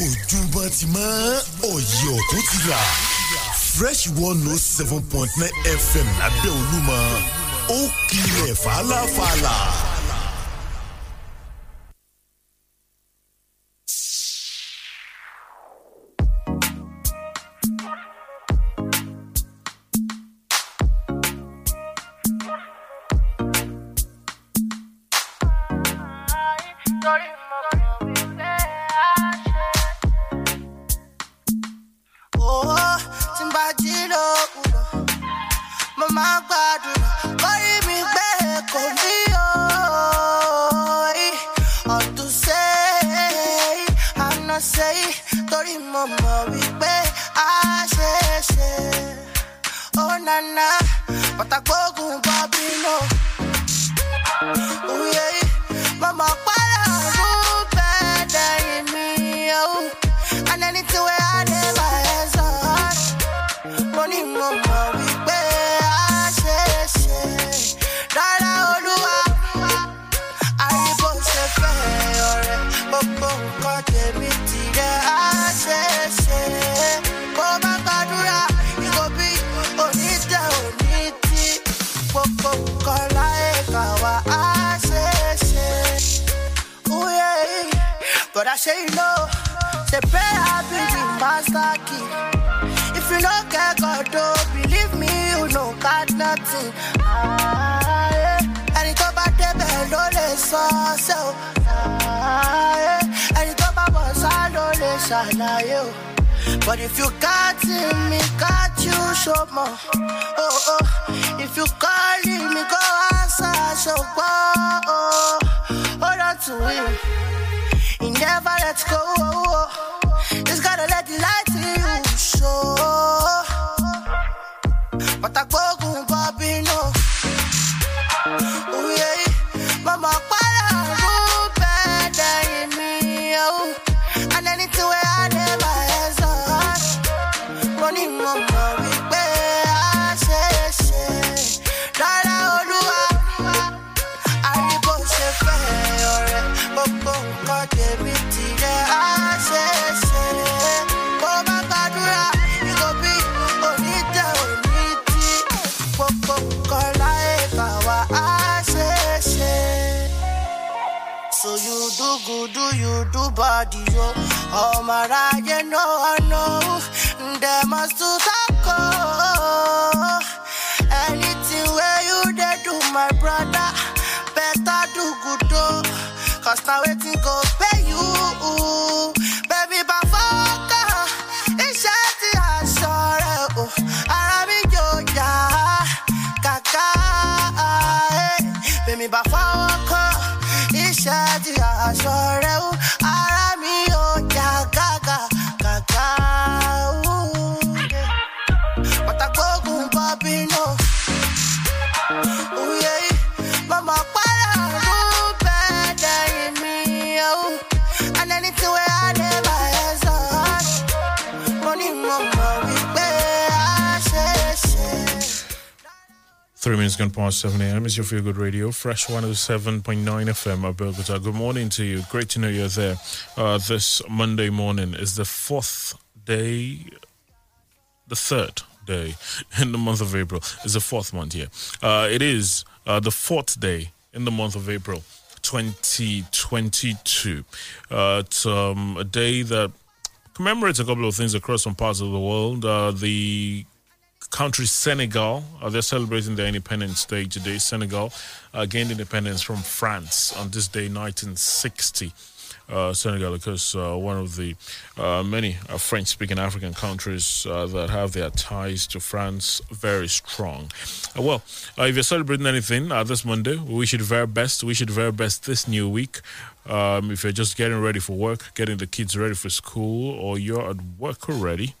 ojúbọ ti mọ́ ọ̀yẹ̀ ọ̀tún ti là fresh one note seven point nine fm lábẹ́ olúmọ ó kilẹ̀ fàlàfàlà. Ló lè sọ ṣe o. Ẹni tó bá bọ̀ sá ló lè ṣàlàyé o. But if you see me, can't you show more? Oh, oh. If you calling me, go answer, so go. Oh. Hold on to him. He never lets go. He's gotta let the light in you show. But I go Oh, my you know I know. They must Three minutes gone past 7 a.m. It's your Feel Good Radio, Fresh 107.9 FM, Abeokuta. Good morning to you. Great to know you're there. Uh, this Monday morning is the fourth day, the third day in the month of April. It's the fourth month here. Uh, it is uh, the fourth day in the month of April 2022. Uh, it's um, a day that commemorates a couple of things across some parts of the world. Uh, the country Senegal. Uh, they're celebrating their Independence Day today. Senegal uh, gained independence from France on this day, 1960. Uh, Senegal, because uh, one of the uh, many uh, French-speaking African countries that have their ties to France very strong. Well, if you're celebrating anything this Monday, we wish you the very best. We wish you the very best this new week. Um, if you're just getting ready for work, getting the kids ready for school, or you're at work already,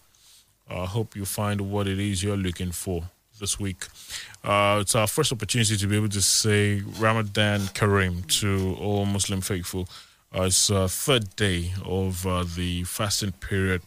I hope you find what it is you're looking for this week. Uh, it's our first opportunity to be able to say Ramadan Kareem to all Muslim faithful. Uh, it's uh, third day of uh, the fasting period.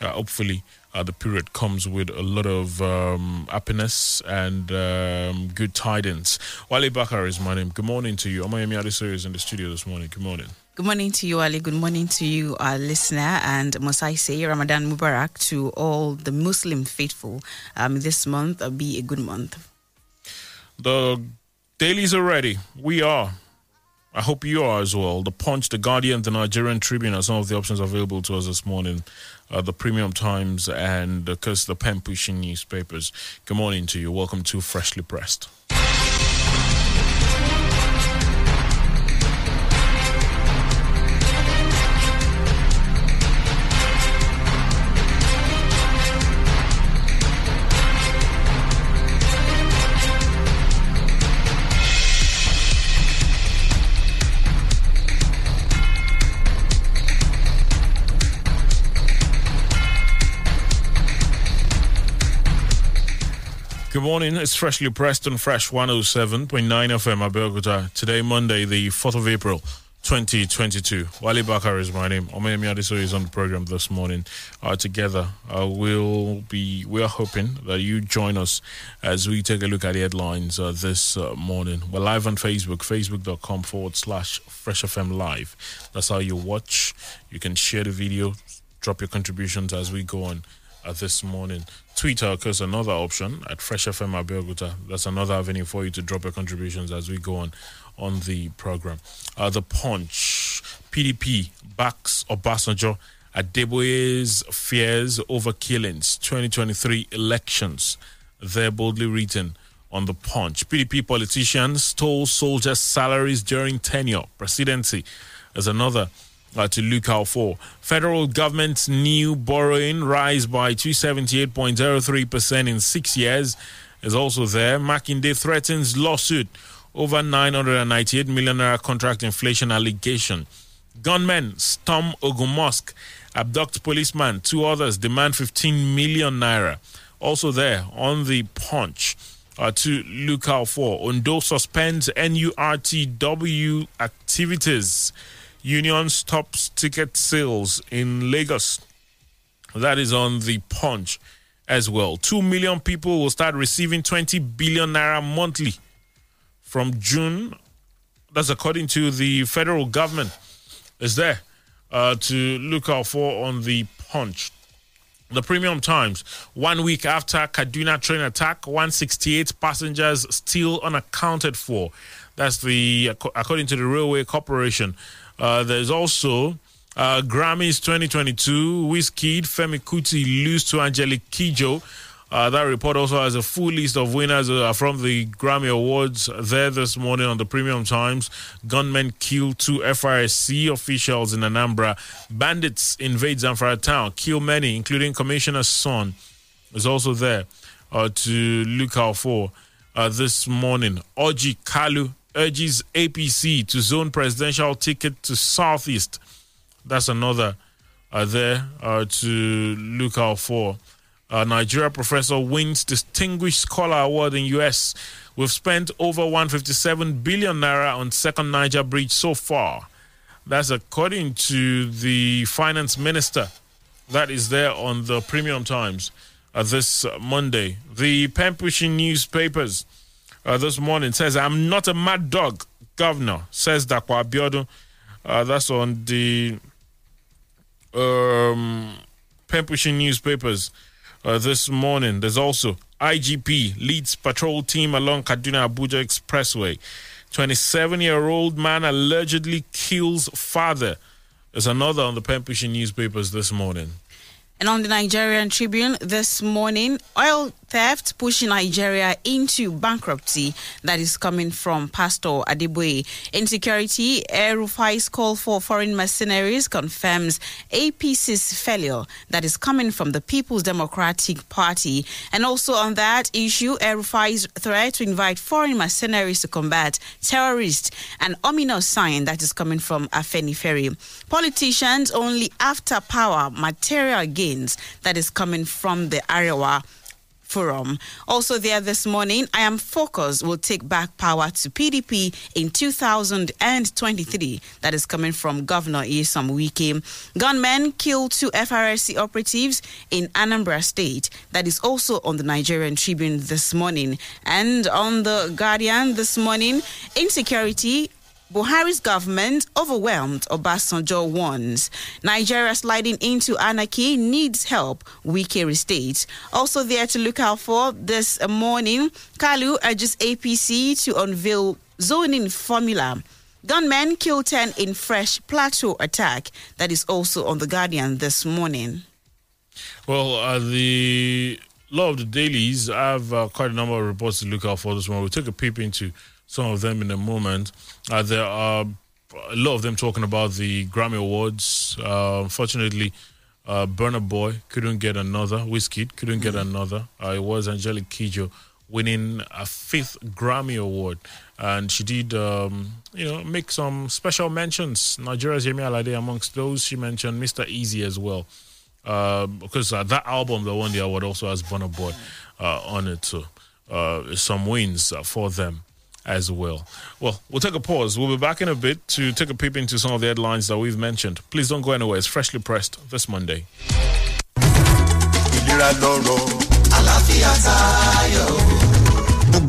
Uh, hopefully, uh, the period comes with a lot of um, happiness and um, good tidings. Wale Bakar is my name. Good morning to you. Omoyemi Adesoye is in the studio this morning. Good morning. Good morning to you, Ali. Good morning to you, our listener. And must I say, Ramadan Mubarak to all the Muslim faithful. Um, this month will be a good month. The dailies are ready. We are. I hope you are as well. The Punch, The Guardian, The Nigerian Tribune are some of the options available to us this morning. Uh, the Premium Times and, of course, the pen pushing newspapers. Good morning to you. Welcome to Freshly Pressed. Good morning. It's freshly pressed on Fresh 107.9 FM Abeokuta. Today, Monday, the 4th of April, 2022. Wali Bakar is my name. Omoyemi Adesoye is on the program this morning. Uh, together, uh, we'll be, we are hoping that you join us as we take a look at the headlines uh, this uh, morning. We're live on Facebook, facebook.com forward slash Fresh FM Live. That's how you watch. You can share the video, drop your contributions as we go on uh, this morning. Twitter, because another option at Fresh FM Abeokuta. That's another avenue for you to drop your contributions as we go on on the program. Uh, the Punch, PDP backs Obasanjo Adeboye's fears over killings, 2023 elections. They're boldly written on the Punch. PDP politicians stole soldiers' salaries during tenure. Presidency is another uh, to look out for. Federal government's new borrowing rise by 278.03% in six years is also there. Makinde threatens lawsuit over 998 million naira contract inflation allegation. Gunmen storm Ogun Mosque, abduct policeman. Two others demand 15 million naira. Also there on the punch. Uh, to look out for. Ondo suspends NURTW activities. Union stops ticket sales in Lagos. That is on the punch as well. 2 million people will start receiving 20 billion naira monthly from June. That's according to the federal government. Is there uh, to look out for on the punch. The Premium Times, one week after Kaduna train attack, 168 passengers still unaccounted for. That's the according to the Railway Corporation. Uh, there's also uh, Grammys 2022. Wizkid, Femi Kuti lose to Angelique Kidjo. Uh, that report also has a full list of winners uh, from the Grammy Awards there this morning on the Premium Times. Gunmen kill two FRSC officials in Anambra. Bandits invade Zamfara town, kill many, including Commissioner's son, is also there uh, to look out for uh, this morning. Orji Kalu urges APC to zone presidential ticket to Southeast. That's another uh, there uh, to look out for. Uh, Nigeria professor wins Distinguished Scholar Award in U.S. We've spent over 157 billion naira on second Niger bridge so far. That's according to the finance minister. That is there on the Premium Times uh, this Monday. The pen pushing newspapers uh, this morning says, I'm not a mad dog, governor, says Dapo Abiodun. Uh, that's on the um, pen newspapers uh, this morning. There's also IGP leads patrol team along Kaduna Abuja Expressway. 27 year old man allegedly kills father. There's another on the pen newspapers this morning. And on the Nigerian Tribune this morning, oil theft pushing Nigeria into bankruptcy that is coming from Pastor Adeboye. Insecurity, Air call for foreign mercenaries confirms APC's failure that is coming from the People's Democratic Party. And also on that issue, Air threat to invite foreign mercenaries to combat terrorists, an ominous sign that is coming from Afenifere. Politicians only after power, material gains that is coming from the Arewa Forum. Also there this morning, I am focused will take back power to PDP in 2023. That is coming from Governor Nyesom Wike. Gunmen killed two FRSC operatives in Anambra State. That is also on the Nigerian Tribune this morning. And on the Guardian this morning, insecurity Buhari's government overwhelmed Obasanjo warns. Nigeria sliding into anarchy needs help, Wike restates. Also there to look out for this morning, Kalu urges APC to unveil zoning formula. Gunmen kill 10 in fresh plateau attack. That is also on The Guardian this morning. Well, uh, the law of the dailies I have uh, quite a number of reports to look out for this morning. We'll take a peep into some of them in a moment. Uh, there are a lot of them talking about the Grammy Awards. Uh, unfortunately, uh, Burna Boy couldn't get another. Wizkid couldn't get another. Uh, it was Angelique Kidjo winning a fifth Grammy Award. And she did, um, you know, make some special mentions. Nigeria's Yemi Alade amongst those. She mentioned Mr Eazi as well. Uh, because uh, that album that won the award also has Burna Boy uh, on it. So uh, some wins uh, for them as well. Well, we'll take a pause. We'll be back in a bit to take a peep into some of the headlines that we've mentioned. Please don't go anywhere. It's freshly pressed this Monday.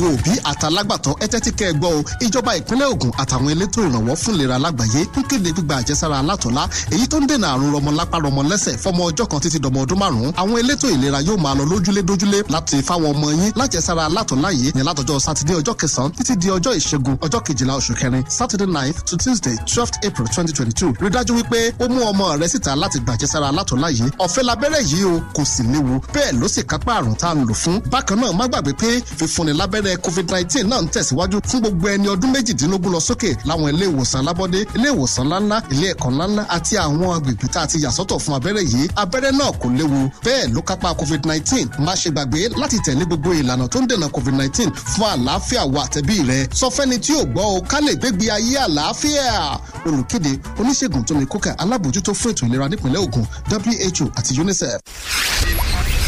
Gbogbo òbí àtàlágbàtọ́ ẹ tẹ́tí kẹ́ ẹ gbọ́ o. Ìjọba ìpínlẹ̀ Ògùn àtàwọn elétò ìrànwọ́ fún ìlera lágbàáyé ń kéde gbígba àjẹsára alátọ̀lá èyí tó ń dènà àrùn rọmọlápá rọmọlẹ́sẹ̀ fọmọ ọjọ́ kan títí dọmọ ọdún márùn-ún. Àwọn elétò ìlera yóò máa lọ lójúlé dójúlé láti fáwọn ọmọ yín. Lájẹsára alátọ̀lá yìí ní látọjọ́ sátidé ọjọ́ kẹsàn-án títí di ọjọ́ ìṣẹ́gun ọjọ́ kejìlá oṣù kẹrin saturday ninth to tuesday twelfth april twenty twenty two rí dájú wípé ó mú ọmọ rẹ síta láti gbàjẹsára alátọ̀lá yìí. Ọ̀fẹ́ labẹ́rẹ́ yìí o kò sì léwu. Bẹ́ẹ̀ ló sì kápá àrùn tá a ń lò fún. Bákan náà má gbàgbé pé fífúnni lábẹ́rẹ́ covid nineteen náà ń tẹ̀síwájú fún gbogbo ẹni ọdún méjìdínlógún lọ sókè láwọn ilé ìwòsàn alábọ́dé ilé ìwòsàn ńláńlá ilé ẹ̀kọ́ ńláńlá àti àwọn agbègbè tá a ti yàsọ́tọ̀ fún abẹ́rẹ́ yìí abẹ́rẹ́ náà kò léwu. Bẹ́ẹ̀ ló kápá covid nineteen. Má ṣe gbàgbé láti tẹ̀lé gbogbo ìlànà tó ń dènà covid nineteen fún àlàáfíà wa àtẹ̀bí rẹ. Sọ fẹ́ni tí ò gbọ́ o ká lè gbégbé ayé àlàáfíà. Olùkéde oníṣègùn tó ní kókà alábòjútó fún ètò ìlera nípìnlẹ̀ Ògùn WHO àti UNICEF.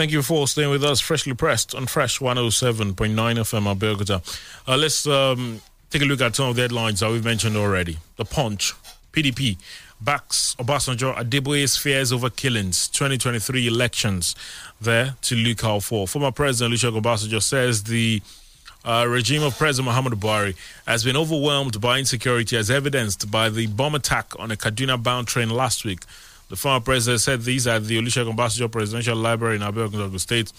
Thank you for staying with us, freshly pressed on Fresh 107.9 FM Abeokuta. Uh, let's um, take a look at some of the headlines that we've mentioned already. The Punch, PDP backs Obasanjo Adeboye's fears over killings, 2023 elections there to look out for. Former President Olusegun Obasanjo says the uh, regime of President Muhammadu Buhari has been overwhelmed by insecurity as evidenced by the bomb attack on a Kaduna-bound train last week. The former president said these at the Olusegun Obasanjo Presidential Library in Abeokuta State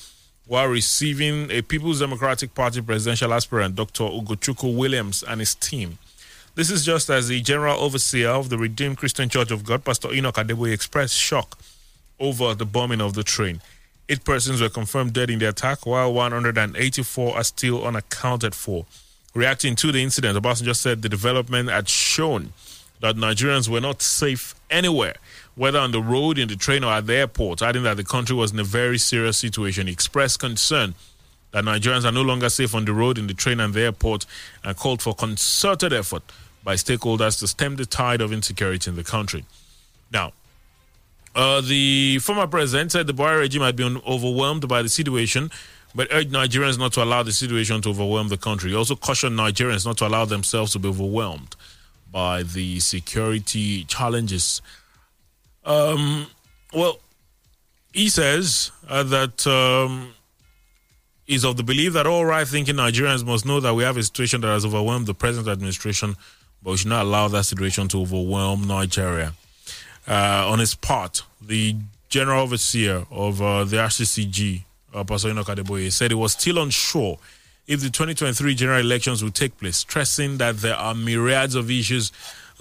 while receiving a People's Democratic Party presidential aspirant, Dr. Ugochukwu Williams, and his team. This is just as the General Overseer of the Redeemed Christian Church of God, Pastor Enoch Adeboye, expressed shock over the bombing of the train. Eight persons were confirmed dead in the attack, while 184 are still unaccounted for. Reacting to the incident, the Obasanjo said the development had shown that Nigerians were not safe anywhere, whether on the road, in the train, or at the airport, adding that the country was in a very serious situation. He expressed concern that Nigerians are no longer safe on the road, in the train, and the airport, and called for concerted effort by stakeholders to stem the tide of insecurity in the country. Now, Uh, the former president said the Buhari regime had been overwhelmed by the situation, but urged Nigerians not to allow the situation to overwhelm the country. He also cautioned Nigerians not to allow themselves to be overwhelmed by the security challenges. Um, well, he says uh, that um, he's of the belief that all right thinking Nigerians must know that we have a situation that has overwhelmed the present administration, but we should not allow that situation to overwhelm Nigeria. Uh, on his part, the general overseer of uh, the RCCG, uh, Pastor Enoch Adeboye, said he was still unsure if the 2023 general elections will take place, stressing that there are myriads of issues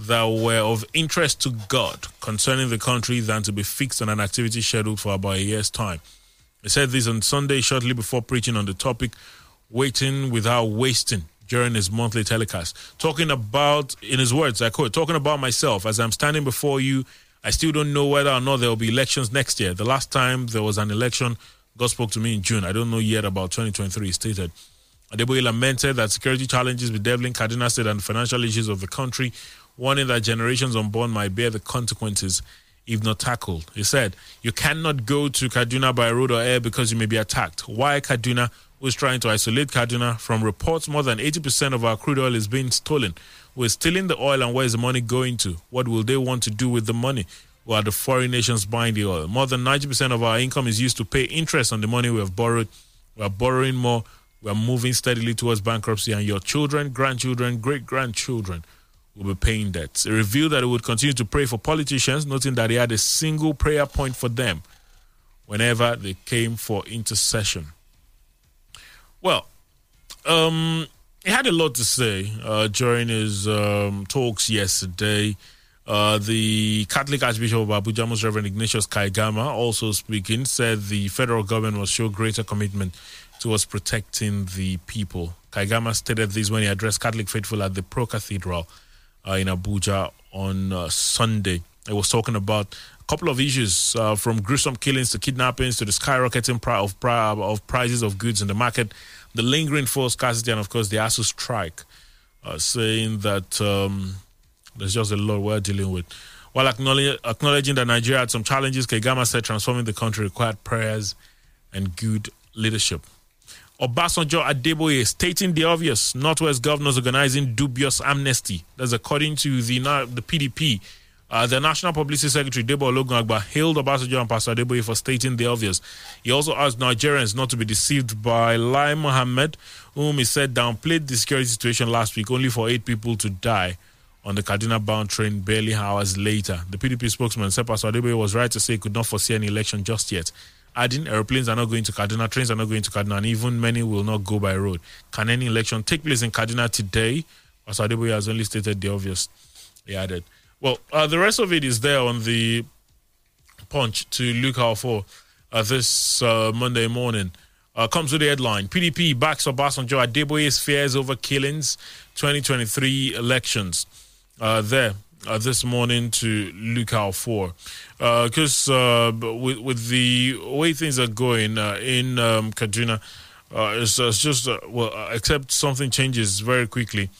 that were of interest to God concerning the country than to be fixed on an activity scheduled for about a year's time. He said this on Sunday shortly before preaching on the topic, waiting without wasting during his monthly telecast. Talking about, in his words, I quote, talking about myself as I'm standing before you, I still don't know whether or not there will be elections next year. The last time there was an election, God spoke to me in June. I don't know yet about 2023, he stated. Adeboye lamented that security challenges bedeviling Kaduna State and financial issues of the country, warning that generations unborn might bear the consequences if not tackled. He said, You cannot go to Kaduna by road or air because you may be attacked. Why Kaduna? Who's trying to isolate Kaduna from reports more than 80% of our crude oil is being stolen. We're stealing the oil, and where's the money going to? What will they want to do with the money? Who are the foreign nations buying the oil. More than 90% of our income is used to pay interest on the money we have borrowed. We are borrowing more. We are moving steadily towards bankruptcy, and your children, grandchildren, great grandchildren will be paying debts. He revealed that he would continue to pray for politicians, noting that he had a single prayer point for them whenever they came for intercession. Well, um, he had a lot to say uh, during his um, talks yesterday. Uh, the Catholic Archbishop of Abuja, Most Reverend Ignatius Kaigama, also speaking, said the federal government must show greater commitment towards protecting the people. Kaigama stated this when he addressed Catholic faithful at the Pro Cathedral uh, in Abuja on uh, Sunday. He was talking about a couple of issues uh, from gruesome killings to kidnappings to the skyrocketing pri- of, pri- of prices of goods in the market, the lingering fuel scarcity, and of course the ASUU strike, uh, saying that um, there's just a lot we're dealing with. While acknowledge- acknowledging that Nigeria had some challenges, Kaigama said transforming the country required prayers and good leadership. Obasanjo Adeboye stating the obvious. Northwest governors organizing dubious amnesty. That's according to the the PDP. Uh, the National Publicity Secretary Debo Ologunagba hailed Obasanjo and Pastor Adeboye for stating the obvious. He also asked Nigerians not to be deceived by Lai Mohammed, whom he said downplayed the security situation last week, only for eight people to die on the Kaduna bound train barely hours later. The PDP spokesman said Pastor Adeboye was right to say he could not foresee an election just yet adding airplanes are not going to Kaduna, trains are not going to Kaduna, and even many will not go by road. Can any election take place in Kaduna today? Pastor Adeboye has only stated the obvious. He added. Well, uh, the rest of it is there on the punch to look out for uh, this uh, Monday morning. Uh, comes with the headline PDP backs Obasanjo Adeboye's fears over killings 2023 elections. Uh, there uh, this morning to look out for because uh, uh, with with the way things are going uh, in um, Kaduna, uh, it's, it's, just well, except something changes very quickly.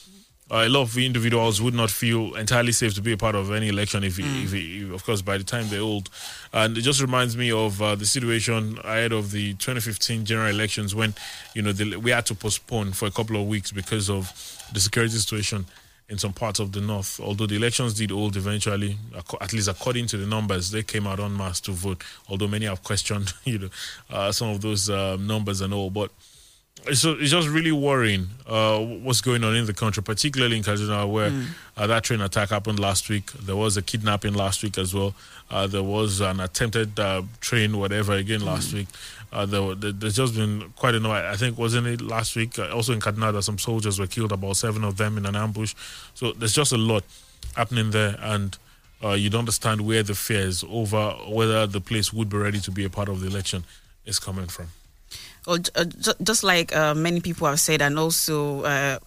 a lot of individuals would not feel entirely safe to be a part of any election if, mm. if, if of course, by the time they're old. And it just reminds me of the situation ahead of the 2015 general elections when, you know, the, we had to postpone for a couple of weeks because of the security situation in some parts of the north. Although the elections did hold eventually, at least according to the numbers, they came out en masse to vote. Although many have questioned, you know, uh, some of those uh, numbers and all, but. It's, it's just really worrying uh, what's going on in the country, particularly in Kaduna, where mm. that train attack happened last week. There was a kidnapping last week as well. Uh, there was an attempted uh, train, whatever, again last mm. week. Uh, there, there's just been quite a number. I think wasn't it last week? Uh, also in Kaduna, some soldiers were killed. About seven of them in an ambush. So there's just a lot happening there, and uh, you don't understand where the fears over whether the place would be ready to be a part of the election is coming from. Well, uh, just like uh, many people have said, and also uh,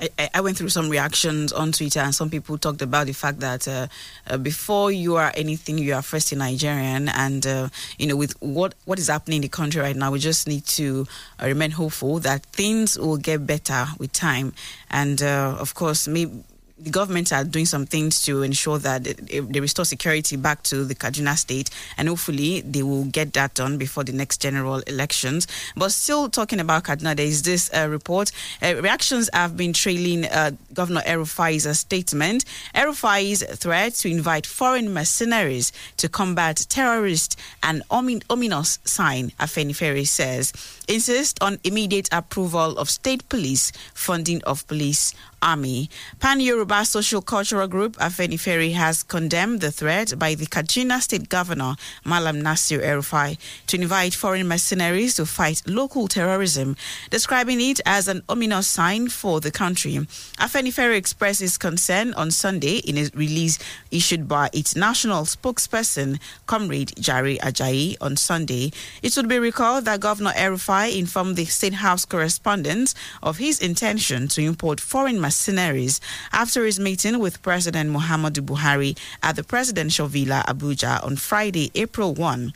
I, I, went through some reactions on Twitter, and some people talked about the fact that uh, uh, before you are anything, you are first a Nigerian, and uh, you know, with what what is happening in the country right now, we just need to uh, remain hopeful that things will get better with time, and uh, of course, maybe the government are doing some things to ensure that they restore security back to the Kaduna state, and hopefully they will get that done before the next general elections. But still talking about Kaduna, there is this uh, report. Uh, reactions have been trailing uh, Governor El-Rufai's statement. El-Rufai's threat to invite foreign mercenaries to combat terrorists and omin- ominous sign, Afenifere says, insist on immediate approval of state police funding of police Army. Pan Yoruba Social Cultural Group Afenifere has condemned the threat by the Kaduna State Governor Malam Nasir El-Rufai to invite foreign mercenaries to fight local terrorism, describing it as an ominous sign for the country. Afenifere expressed its concern on Sunday in a release issued by its national spokesperson, Comrade Jare Ajayi, on Sunday. It should be recalled that Governor El-Rufai informed the State House correspondents of his intention to import foreign mercenaries mercenaries after his meeting with President Muhammadu Buhari at the presidential villa Abuja on Friday, April 1.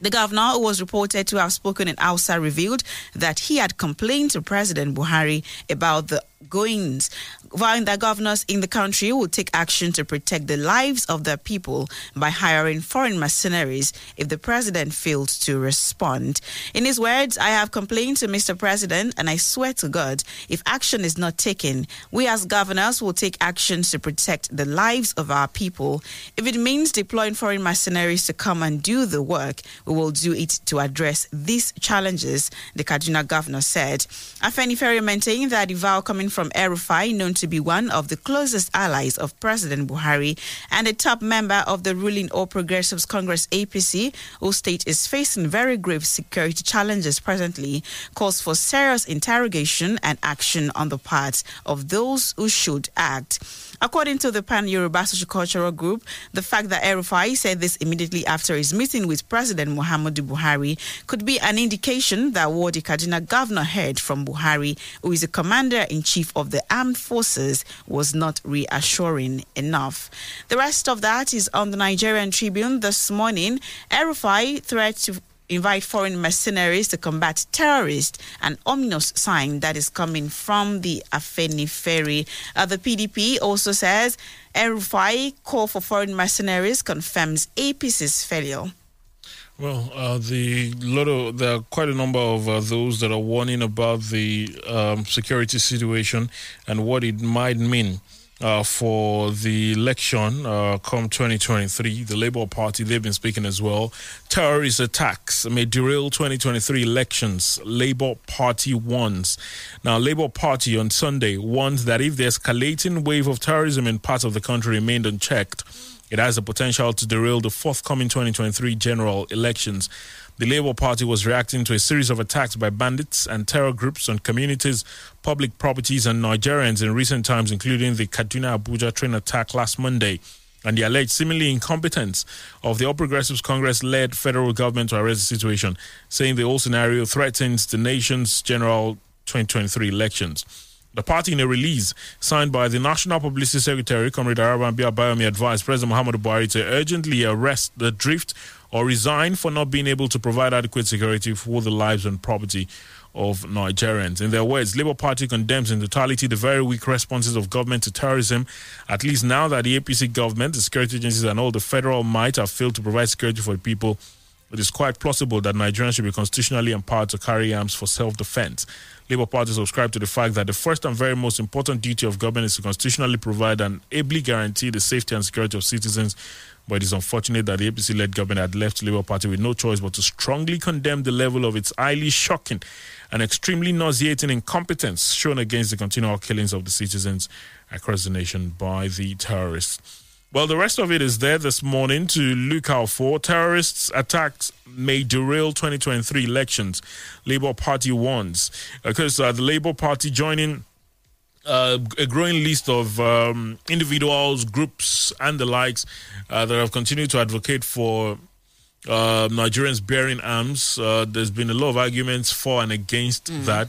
The governor, who was reported to have spoken in Hausa, revealed that he had complained to President Buhari about the goings, vowing that governors in the country will take action to protect the lives of their people by hiring foreign mercenaries if the president failed to respond. In his words, I have complained to Mr. President, and I swear to God, if action is not taken, we as governors will take actions to protect the lives of our people. If it means deploying foreign mercenaries to come and do the work, we will do it to address these challenges, the Kaduna governor said. Afenifere maintained that the vow coming from El-Rufai, known to be one of the closest allies of President Buhari and a top member of the ruling All Progressives Congress APC, whose state is facing very grave security challenges presently, calls for serious interrogation and action on the part of those who should act. According to the Pan Yoruba Sociocultural Group, the fact that El-Rufai said this immediately after his meeting with President Muhammadu Buhari could be an indication that what the Kaduna governor heard from Buhari, who is the commander in chief of the armed forces, was not reassuring enough. The rest of that is on the Nigerian Tribune this morning. El-Rufai threat to invite foreign mercenaries to combat terrorists, an ominous sign that is coming from the Afenifere. Uh, the PDP also says El-Rufai call for foreign mercenaries confirms APC's failure. Well, uh, the lot of there are quite a number of uh, those that are warning about the um, security situation and what it might mean uh, for the election uh, come 2023. The Labour Party, they've been speaking as well. Terrorist attacks may derail 2023 elections. Labour Party warns. Now, Labour Party on Sunday warns that if the escalating wave of terrorism in parts of the country remained unchecked, it has the potential to derail the forthcoming 2023 general elections. The Labour Party was reacting to a series of attacks by bandits and terror groups on communities, public properties, and Nigerians in recent times, including the Kaduna Abuja train attack last Monday and the alleged seemingly incompetence of the All Progressives Congress led federal government to arrest the situation, saying the whole scenario threatens the nation's general 2023 elections. The party, in a release signed by the National Publicity Secretary, Comrade Arabambi Abayomi, advised President Muhammadu Buhari to urgently arrest the drift or resign for not being able to provide adequate security for the lives and property of Nigerians. In their words, Labour Party condemns in totality the very weak responses of government to terrorism, at least now that the APC government, the security agencies, and all the federal might have failed to provide security for the people. It is quite plausible that Nigerians should be constitutionally empowered to carry arms for self defense. Labour Party subscribe to the fact that the first and very most important duty of government is to constitutionally provide and ably guarantee the safety and security of citizens. But it is unfortunate that the APC led government had left the Labour Party with no choice but to strongly condemn the level of its highly shocking and extremely nauseating incompetence shown against the continual killings of the citizens across the nation by the terrorists. Well, the rest of it is there this morning to look out for. Terrorists' attacks may derail 2023 elections. Labour Party warns. Because uh, the Labour Party joining uh, a growing list of um, individuals, groups, and the likes uh, that have continued to advocate for uh, Nigerians bearing arms. Uh, there's been a lot of arguments for and against that.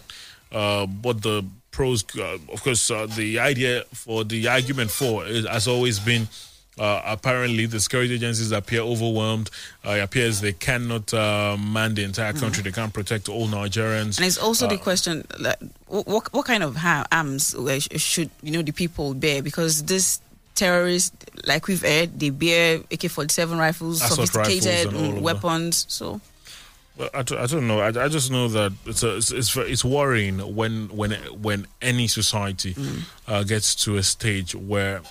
Uh, but the pros, uh, of course, uh, the idea for the argument for is, has always been Uh, apparently, the security agencies appear overwhelmed. Uh, it appears they cannot uh, man the entire country. They can't protect all Nigerians. And it's also the Uh, question: like, what, what kind of arms uh, should you know the people bear? Because this terrorists, like we've heard, they bear AK-47 rifles, Assault sophisticated rifles and all of that. weapons. So Well, I, don't- I don't know. I, I just know that it's a, it's it's, it's worrying when when when any society uh, gets to a stage where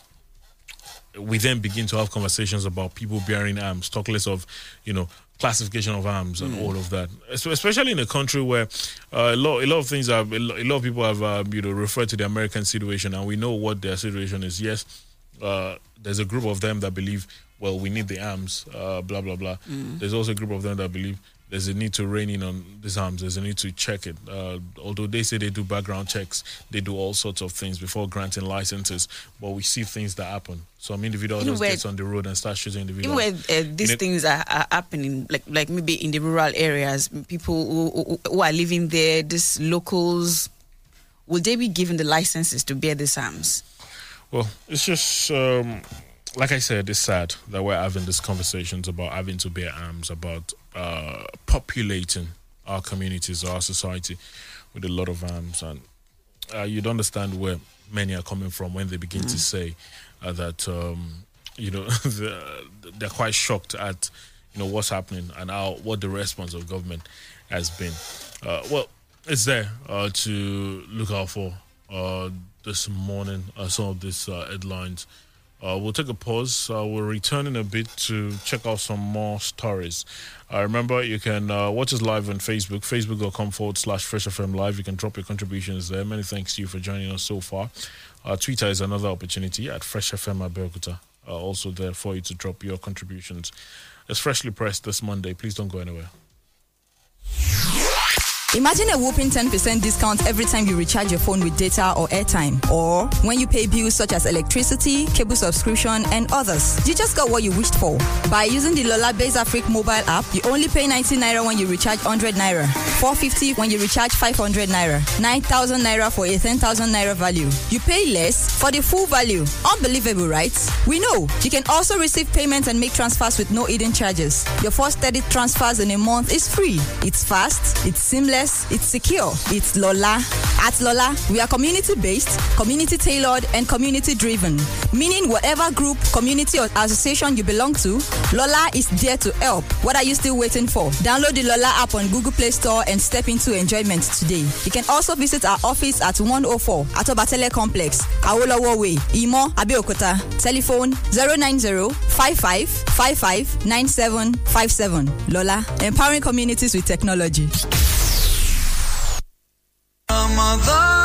we then begin to have conversations about people bearing arms, talk less of you know classification of arms and all of that. Es- Especially in a country where uh, a lot a lot of things have a lot of people have um, you know referred to the American situation, and we know what their situation is. Yes, uh, there's a group of them that believe, well, we need the arms, uh, blah blah blah. There's also a group of them that believe there's a need to rein in on these arms. There's a need to check it. Uh, although they say they do background checks, they do all sorts of things before granting licenses. But we see things that happen. Some individual just Anyway- gets on the road and starts shooting even individuals. where uh, these In things are, are happening, like like maybe in the rural areas, people who, who, who are living there, these locals, will they be given the licenses to bear these arms? Well, it's just um, like I said, it's sad that we're having these conversations about having to bear arms, about uh, populating our communities, our society with a lot of arms, and uh, you'd understand where many are coming from when they begin to say uh, that um, you know the- they're quite shocked at you know what's happening and how what the response of government has been. Uh, well, it's there uh, to look out for uh, this morning. Uh, some of these uh, headlines. Uh, we'll take a pause. Uh, we'll return in a bit to check out some more stories. Uh, remember, you can uh, watch us live on Facebook, facebook.com forward slash Fresh FM Live. You can drop your contributions there. Many thanks to you for joining us so far. Uh, Twitter is another opportunity at Fresh FM. Uh, also there for you to drop your contributions. It's freshly pressed this Monday. Please don't go anywhere. Imagine a whopping 10% discount every time you recharge your phone with data or airtime, or when you pay bills such as electricity, cable subscription, and others. You just got what you wished for. By using the Lola Base Africa mobile app, you only pay 90 naira when you recharge 100 naira, 450 when you recharge 500 naira, 9,000 naira for a 10,000 naira value. You pay less for the full value. Unbelievable, right? We know. You can also receive payments and make transfers with no hidden charges. Your first 30 transfers in a month is free. It's fast, it's seamless, it's secure. It's Lola. At Lola, we are community based, community tailored, and community driven. Meaning, whatever group, community, or association you belong to, Lola is there to help. What are you still waiting for? Download the Lola app on Google Play Store and step into enjoyment today. You can also visit our office at 104 at Obatele Complex, Awolowo Way, Imo, Abeokuta. Telephone 090 55 55 9757. Lola, empowering communities with technology. Ramadan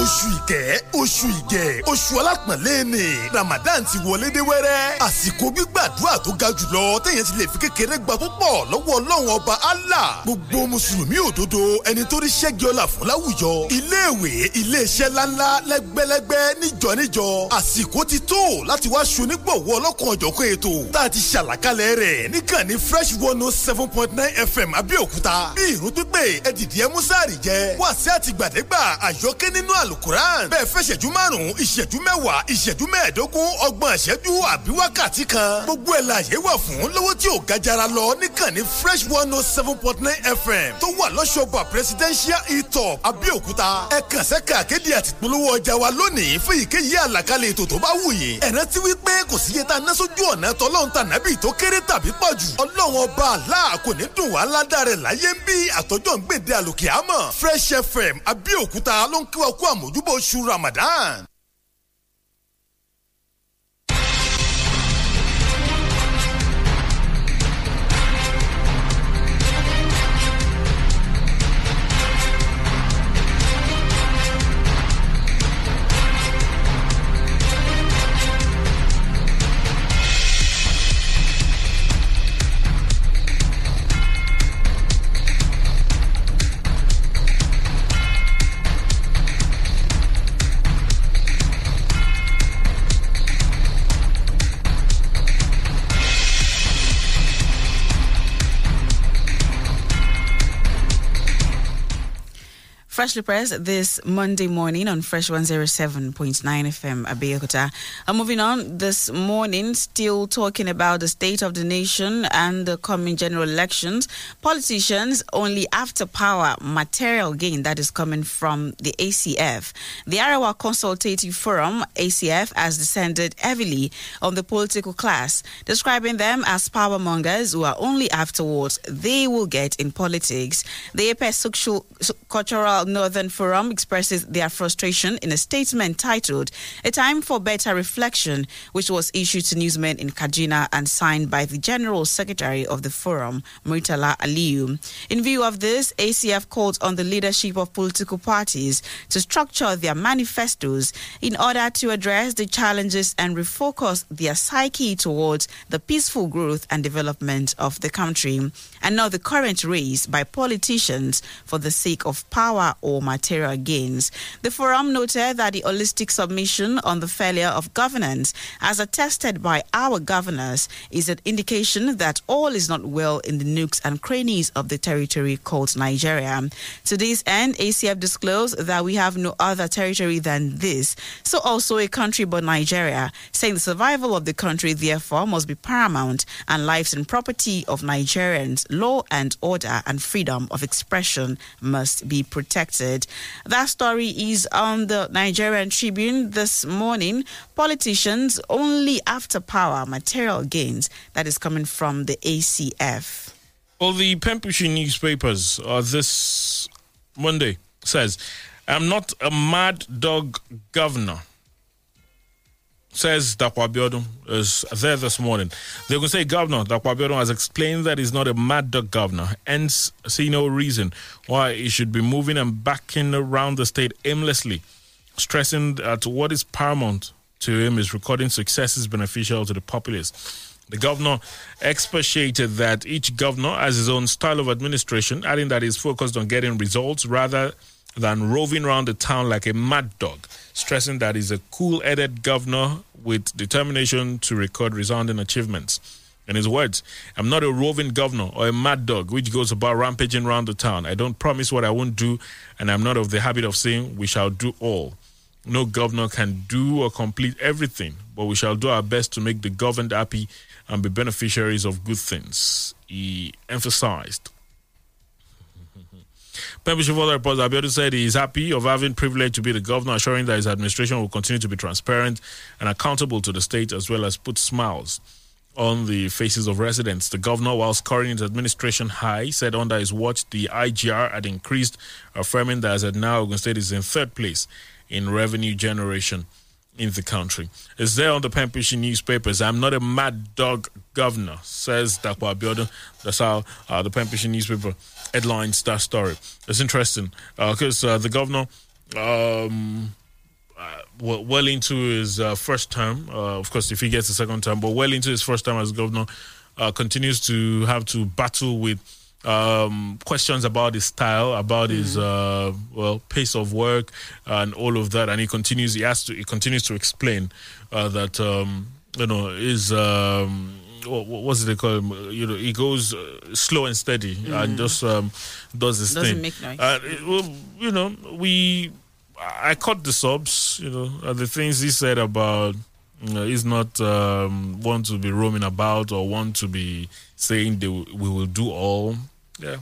oṣù ìkẹ́ oṣù ìgẹ̀ oṣù alápọ̀nlé ni. Ramadan ti wọlé dé wẹ́rẹ́. Àsìkò gbígbàdúrà tó ga jùlọ téèyàn ti lè fi kékeré gba púpọ̀ lọ́wọ́ ọlọ́run ọba allah. Gbogbo mùsùlùmí òdodo ẹni tó rí ṣẹ́gi ọlá fún láwùjọ. Iléèwé iléeṣẹ́ ńláńlá lẹ́gbẹ́lẹ́gbẹ́ níjọ níjọ. Àsìkò ti tó láti wá ṣonígbọ̀wọ́ ọlọ́kan ọ̀jọ̀kan ètò tá a ti ṣàlàkalẹ̀ rẹ̀ níkànnì fresh one oh seven point nine fm abẹ́òkúta. Bí ìrún pípé ẹ̀dìdì ẹ̀ músàrì jẹ́. Wàásù àtìgbàdégbà àyọkẹ́ nínú àlùkùrán bẹ́ẹ̀ fẹ́ ṣẹ́jú márùn-ún ìṣẹ́jú mẹ́wàá ìṣẹ́jú mẹ́ẹ̀ẹ́dógún ọgbọ̀n ìṣẹ́jú àbí wákàtí kan. Gbogbo ẹ̀ yẹ wà fún lówó tí ò ga jara lọ níkànnì fresh one oh seven point nine fm tó wà lọ́sọ̀gbà presidential etop abẹ́òkúta. Ẹ kàn sẹ́ka akéde àtìpolówó ọjà wa lónìí fún ìkéyìí àlàkalẹ̀ ètò tó bá wù yín. Ẹ rántí wípé kò sí iye tá a ná sójú ọ̀nà tọ́lọ́run tànàbì tó kéré tàbí pọ̀ jù. Ọlọ́run ọba àlá kò ní dùn wá ládàá rẹ̀ láyé ń bí. Àtọ́jọ́ ń gbèdé àlòkè àmọ́. Fresh fm abẹ́òkúta ló ń kí wa kú àmójúbọ̀ oṣù ramadan. Freshly pressed this Monday morning on Fresh 107.9 FM Abeokuta. I'm moving on this morning, still talking about the state of the nation and the coming general elections. Politicians only after power material gain that is coming from the ACF. The Arewa Consultative Forum, ACF, has descended heavily on the political class, describing them as power mongers who are only afterwards they will get in politics. The APES Social Cultural Northern Forum expresses their frustration in a statement titled A Time for Better Reflection, which was issued to newsmen in Kaduna and signed by the General Secretary of the forum, Murtala Aliyu. In view of this, ACF called on the leadership of political parties to structure their manifestos in order to address the challenges and refocus their psyche towards the peaceful growth and development of the country, and not the current race by politicians for the sake of power or material gains. The forum noted that the holistic submission on the failure of governance, as attested by our governors, is an indication that all is not well in the nooks and crannies of the territory called Nigeria. To this end, ACF disclosed that we have no other territory than this, so also a country but Nigeria, saying the survival of the country therefore must be paramount and lives and property of Nigerians, law and order and freedom of expression must be protected. That story is on the Nigerian Tribune this morning. Politicians only after power, material gains that is coming from the ACF. Well, the Pempushi newspapers uh, this Monday says, I'm not a mad dog governor. Says Dapo is there this morning. They can say Governor Dapo has explained that he's not a mad dog governor, hence see no reason why he should be moving and backing around the state aimlessly, stressing that what is paramount to him is recording successes beneficial to the populace. The governor expatiated that each governor has his own style of administration, adding that he's focused on getting results rather than roving around the town like a mad dog, stressing that he's a cool headed governor with determination to record resounding achievements. In his words, I'm not a roving governor or a mad dog which goes about rampaging around the town. I don't promise what I won't do, and I'm not of the habit of saying we shall do all. No governor can do or complete everything, but we shall do our best to make the governed happy and be beneficiaries of good things, he emphasized. Further reports Abiodun said he is happy of having privilege to be the governor, assuring that his administration will continue to be transparent and accountable to the state as well as put smiles on the faces of residents. The governor, while scoring his administration high, said under his watch the IGR had increased, affirming that as at now Ogun State is in third place in revenue generation in the country. It's there on the Pempishi newspapers. I'm not a mad dog governor, says Dapo Abiodun. That's how uh, the Pempishi newspaper headlines that story. It's interesting because uh, uh, the governor, um, uh, well, well, into his uh, first term, uh, of course, if he gets a second term, but well into his first term as governor, continues to have to battle with um, questions about his style, about mm-hmm. his uh, well pace of work, and all of that. And he continues. He has to. He continues to explain uh, that um, you know is. Um, what, what's it they call him? You know, he goes uh, slow and steady mm-hmm. and just um, does his Doesn't thing. Make noise. It, well, you know, we. I caught the subs. You know, the things he said about. You know, he's not um, one to be roaming about or want to be saying they, we will do all. Yeah.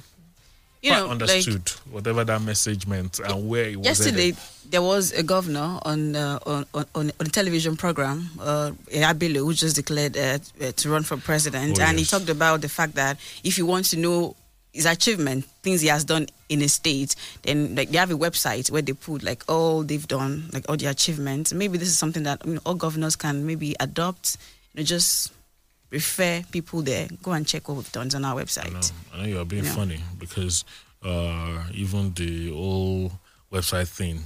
You Quite know, understood like, where that message meant and where it was. yesterday headed. there was a governor on uh, on, on on a television program, uh, who just declared uh, uh, to run for president, Oh, and he talked about the fact that if you want to know his achievement, things he has done in a state, then like they have a website where they put like all they've done, like all the achievements. Maybe this is something that you know, all governors can maybe adopt. You know, just refer people there. Go and check what we've done on our I know, website. I know you are being Yeah. funny because uh, even the whole website thing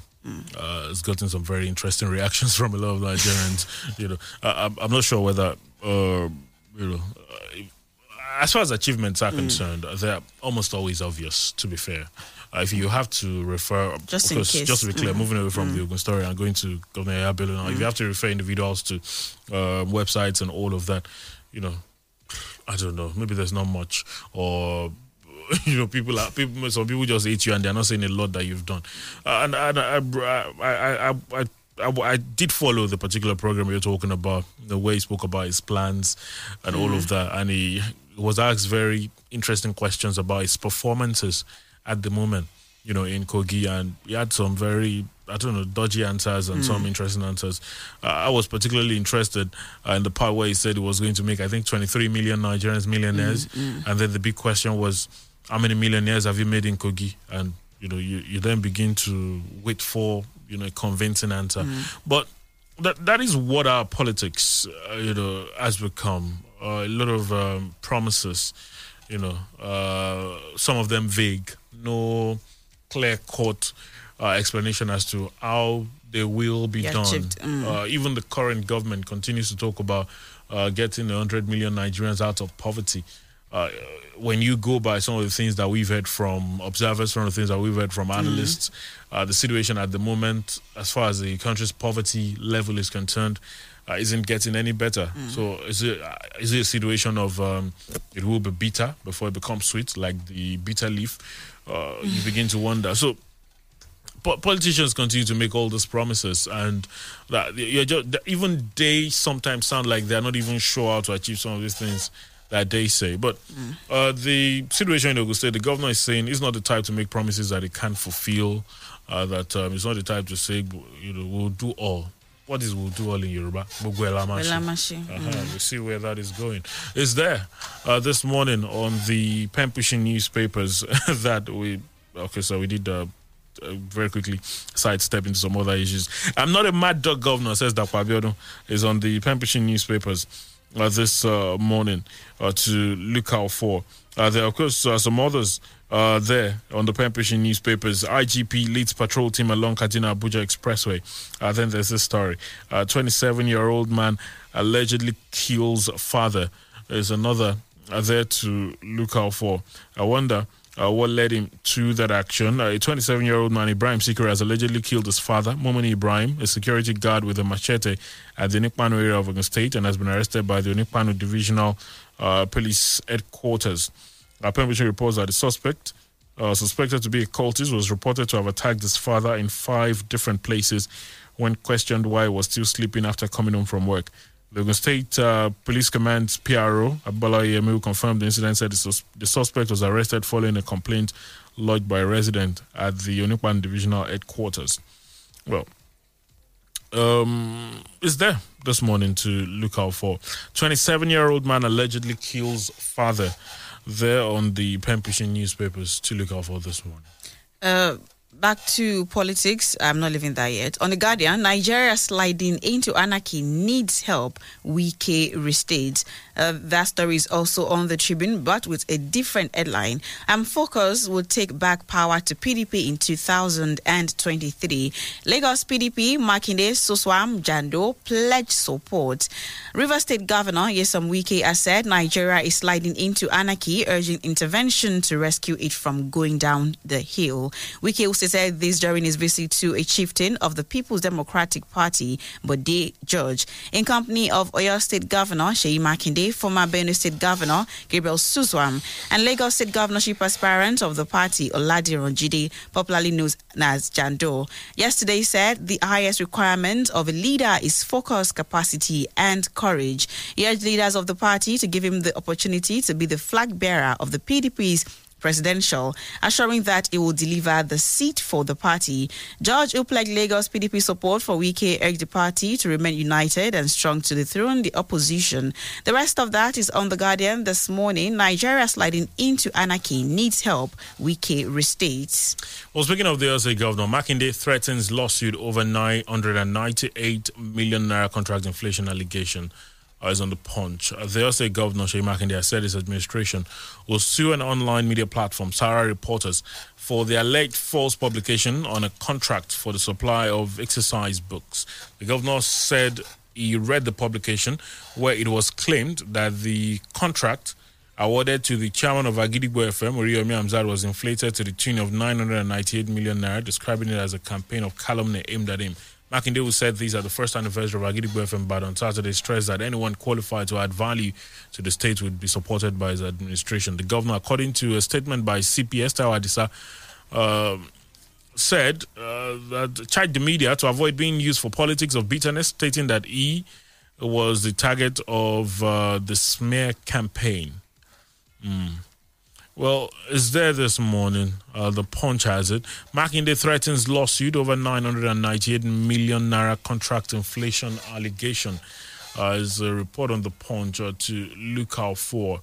uh, has gotten some very interesting reactions from a lot of Nigerians. you know, I, I'm- I'm not sure whether uh, you know. Uh, as far as achievements are concerned, they're almost always obvious. To be fair, uh, if you have to refer, Just in course, case. just to be clear, Mm. moving away from the Ogun story and going to Governor Yabelo now, if you have to refer individuals to uh, websites and all of that, you know, I don't know. Maybe there's not much, or you know, people are people. Some people just hate you, and they're not saying a lot that you've done. Uh, and and I, I, I, I, I I, I did follow the particular program you're talking about, the way he spoke about his plans and all of that. And he was asked very interesting questions about his performances at the moment, you know, in Kogi. And he had some very, I don't know, dodgy answers and some interesting answers. Uh, I was particularly interested uh, in the part where he said he was going to make, I think, 23 million Nigerians millionaires. And then the big question was, how many millionaires have you made in Kogi? And you know, you, you then begin to wait for you know a convincing answer. But that that is what our politics, uh, you know, has become. Uh, a lot of um, promises, you know, uh, some of them vague, no clear cut uh, explanation as to how they will be done. Mm. Uh, even the current government continues to talk about uh, getting 100 million Nigerians out of poverty. Uh, when you go by some of the things that we've heard from observers, some of the things that we've heard from analysts, uh, the situation at the moment, as far as the country's poverty level is concerned, uh, isn't getting any better. So is it uh, is it a situation of um, it will be bitter before it becomes sweet, like the bitter leaf? Uh, You begin to wonder. So po- politicians continue to make all these promises, and that you're just, even they sometimes sound like they're not even sure how to achieve some of these things that they say. But uh, the situation in Ogun State, the governor is saying he's not the type to make promises that he can't fulfill. Uh, that um, he's not the type to say, you know, we'll do all. What is we'll do all in Yoruba? Gbogbo ẹ̀ la máa ṣe. Elamashi. Uh-huh. We see where that is going. It's there uh, this morning on the pen pushing newspapers that we. Okay, so we did uh, uh, very quickly sidestep into some other issues. I'm not a mad dog governor, says Dr. Abiodun, is on the pen pushing newspapers uh, this uh, morning uh, to look out for. Uh, there, are, of course, uh, some others uh, there on the pen pushing newspapers. IGP leads patrol team along Kaduna Abuja Expressway. Uh, then there's this story: 27 year old man allegedly kills father. There's another uh, there to look out for. I wonder. Uh, what led him to that action? Uh, a 27 year old man, Ibrahim Sikri, has allegedly killed his father, Momini Ibrahim, a security guard with a machete at the Nikpanu area of Ogun State, and has been arrested by the Nikpanu Divisional uh, Police Headquarters. Our permission reports that the suspect, uh, suspected to be a cultist, was reported to have attacked his father in five different places when questioned why he was still sleeping after coming home from work. The Ogun State uh, Police Command PRO, Abala Yemu, confirmed the incident, said the, sus- the suspect was arrested following a complaint lodged by a resident at the Onipan Divisional Headquarters. Well, um, is there this morning to look out for. 27 year old man allegedly kills father there on the pushing newspapers to look out for this morning. Uh, back to politics. I'm not leaving that yet. On the Guardian, Nigeria sliding into anarchy needs help. Wike restates. Uh, that story is also on the Tribune, but with a different headline. And Focus will take back power to PDP in 2023. Lagos PDP, Makinde, Suswam, Jando pledge support. River State Governor Nyesom Wike has said Nigeria is sliding into anarchy, urging intervention to rescue it from going down the hill. Wike also said this during his visit to a chieftain of the People's Democratic Party, Bode George, in company of Oyo State Governor Seyi Makinde, former Benue State Governor Gabriel Suswam, and Lagos State Governorship aspirant of the party Oladiran Jide, popularly known as Jando. Yesterday said the highest requirement of a leader is focus, capacity, and courage. He urged leaders of the party to give him the opportunity to be the flag bearer of the PDP's presidential, assuring that it will deliver the seat for the party. George Upleg Lagos PDP support for Wike urged the party to remain united and strong to dethrone the opposition. The rest of that is on the Guardian this morning. Nigeria sliding into anarchy needs help. Wike restates. Well, speaking of the LSA governor, Makinde threatens lawsuit over 998 million naira contract inflation allegation. Is on the punch. The LSA governor, Seyi Makinde, said his administration will sue an online media platform, Sahara Reporters, for the alleged false publication on a contract for the supply of exercise books. The governor said he read the publication where it was claimed that the contract awarded to the chairman of Agidigbo FM, Oriyomi Hamzat, was inflated to the tune of 998 million naira, describing it as a campaign of calumny aimed at him. Makinde, who said these are the first anniversary of Agidigbo FM Bad on Saturday, stressed that anyone qualified to add value to the state would be supported by his administration. The governor, according to a statement by CPS Taiwo Adisa, uh, said uh, that charged the media to avoid being used for politics of bitterness, stating that he was the target of uh, the smear campaign. Mm. Well, it's there this morning. Uh, the Punch has it. Makinde threatens lawsuit over 998 million naira contract inflation allegation. Uh, is a report on the Punch uh, to look out for.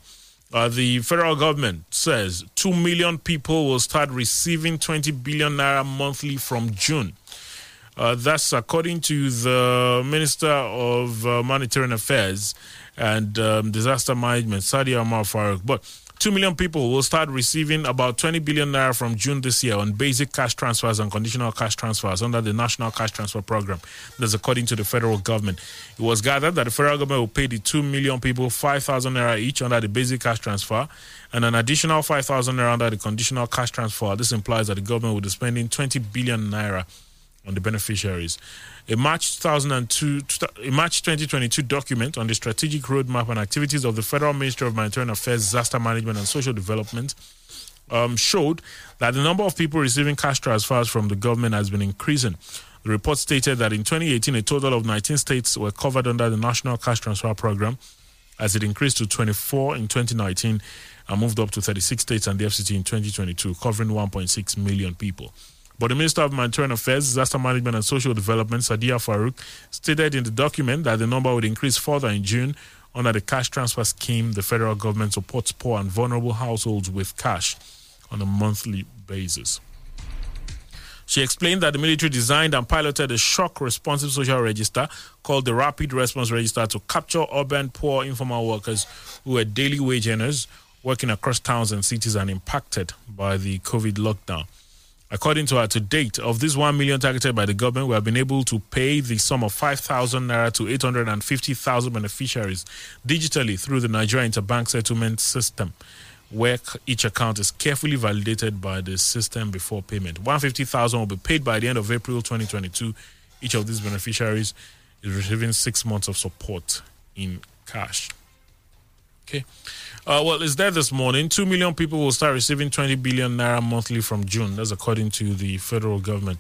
Uh, the federal government says 2 million people will start receiving 20 billion naira monthly from June. Uh, that's according to the Minister of uh, Humanitarian Affairs and um, Disaster Management, Sadiya Umar Farouq. But 2 million people will start receiving about 20 billion naira from June this year on basic cash transfers and conditional cash transfers under the National Cash Transfer Program. That's according to the federal government. It was gathered that the federal government will pay the 2 million people 5,000 naira each under the basic cash transfer and an additional 5,000 naira under the conditional cash transfer. This implies that the government will be spending 20 billion naira on the beneficiaries. A March 2002, a March 2022 document on the strategic roadmap and activities of the Federal Ministry of Humanitarian Affairs, Disaster Management and Social Development um, showed that the number of people receiving cash transfers from the government has been increasing. The report stated that in 2018, a total of 19 states were covered under the National Cash Transfer Program, as it increased to 24 in 2019 and moved up to 36 states and the FCT in 2022, covering 1.6 million people. But the Minister of Humanitarian Affairs, Disaster Management and Social Development, Sadiya Farouq, stated in the document that the number would increase further in June under the cash transfer scheme. The federal government supports poor and vulnerable households with cash on a monthly basis. She explained that the military designed and piloted a shock responsive social register called the Rapid Response Register to capture urban poor informal workers who were daily wage earners working across towns and cities and impacted by the COVID lockdown. According to her, to date, of this 1 million targeted by the government, we have been able to pay the sum of 5,000 naira to 850,000 beneficiaries digitally through the Nigeria Interbank Settlement System, where each account is carefully validated by the system before payment. 150,000 will be paid by the end of April 2022. Each of these beneficiaries is receiving six months of support in cash. Okay. Uh, well, it's there this morning. Two million people will start receiving 20 billion naira monthly from June. That's according to the federal government.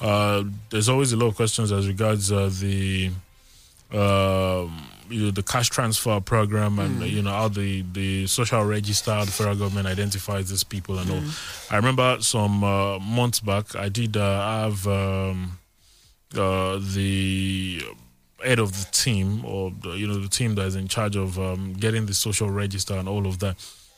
Uh, there's always a lot of questions as regards uh, the uh, you know, the cash transfer program and you know how the, the social register, the federal government identifies these people and all. I remember some uh, months back, I did uh, have um, uh, the head of the team or you know the team that is in charge of um, getting the social register and all of that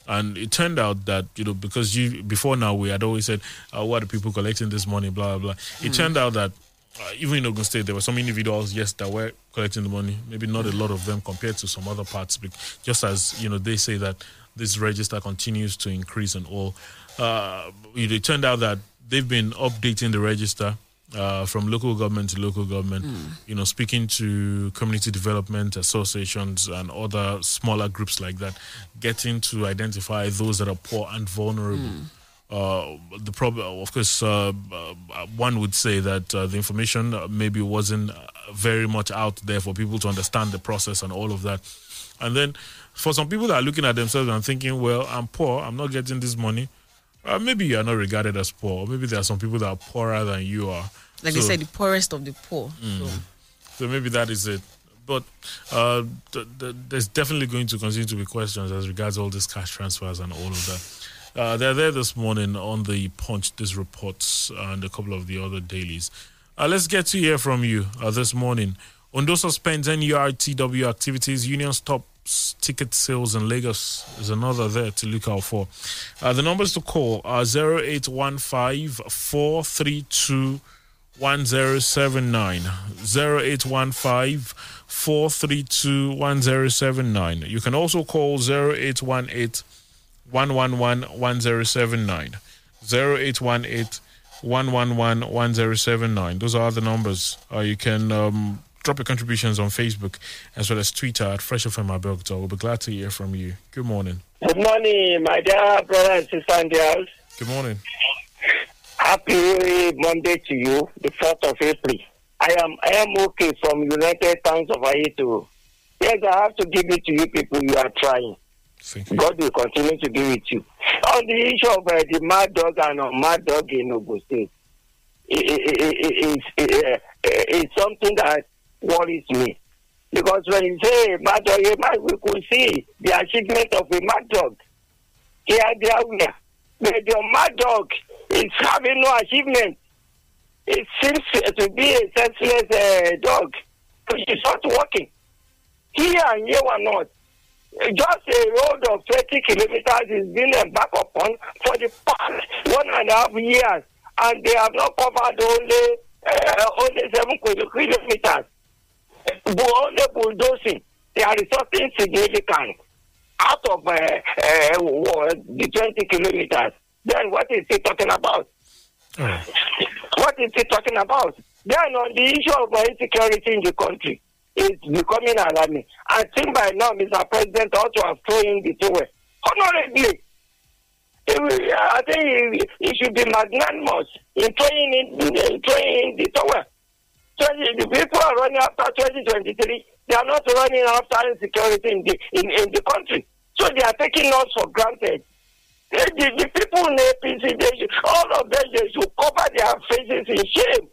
and it turned out that you know because you before now we had always said uh, what are people collecting this money blah blah blah it turned out that uh, even in Ogun State, there were some individuals, yes, that were collecting the money. Maybe not a lot of them compared to some other parts. but Just as you know, they say that this register continues to increase and all. Uh, it it turned out that they've been updating the register uh, from local government to local government. You know, speaking to community development associations and other smaller groups like that, getting to identify those that are poor and vulnerable. Uh, the problem, of course, uh, uh, one would say that uh, the information maybe wasn't very much out there for people to understand the process and all of that. And then for some people that are looking at themselves and thinking, well, I'm poor, I'm not getting this money, uh, maybe you are not regarded as poor. Maybe there are some people that are poorer than you are. Like they said, the poorest of the poor. So, so maybe that is it. But uh, th- th- there's definitely going to continue to be questions as regards all these cash transfers and all of that. Uh, they're there this morning on the Punch, these reports, and a couple of the other dailies. Uh, let's get to hear from you uh, this morning. Ondo suspends NURTW activities. Union stops ticket sales in Lagos is another there to look out for. Uh, the numbers to call are 0815 432 1079 0815 432 1079 you can also call 0818 111 1079 0818 111 1079 those are the numbers. Uh, you can um, drop your contributions on facebook as well as twitter at fresh fm Abeokuta. we'll be glad to hear from you good morning Good morning, my dear brother and sister in the house. good morning Happy Monday to you, the 4th of April. I am I am okay from United Towns of Ayeto. Yes, I have to give it to you people. You are trying. Thank you. God will continue to be with you. On the issue of uh, the mad dog and uh, mad dog in Ogun State, it, it, it, it, it, it's something that worries me. Because when you say mad dog, a man, we could see the achievement of a mad dog here, where. But the mad dog is having no achievement. It seems to be a senseless uh, dog. It's not working. Here and here were not just a road of 30 kilometers is being embarked upon for the past one and a half years, and they have not covered only uh, only seven kilometers. Bulldozing, they are resulting significant out of uh, uh, the 20 kilometers. Then what is he talking about? Right. What is he talking about? Then on the issue of uh, insecurity in the country, it's becoming alarming. I think by now, Mr. President ought to have thrown in the towel. Honorably, I think he, should be magnanimous in throwing in, in in the towel. 20, the people are running after 2023. They are not running after insecurity in the, in, in the country. So they are taking us for granted. The, the, people in APC, they all of them, they should cover their faces in shame.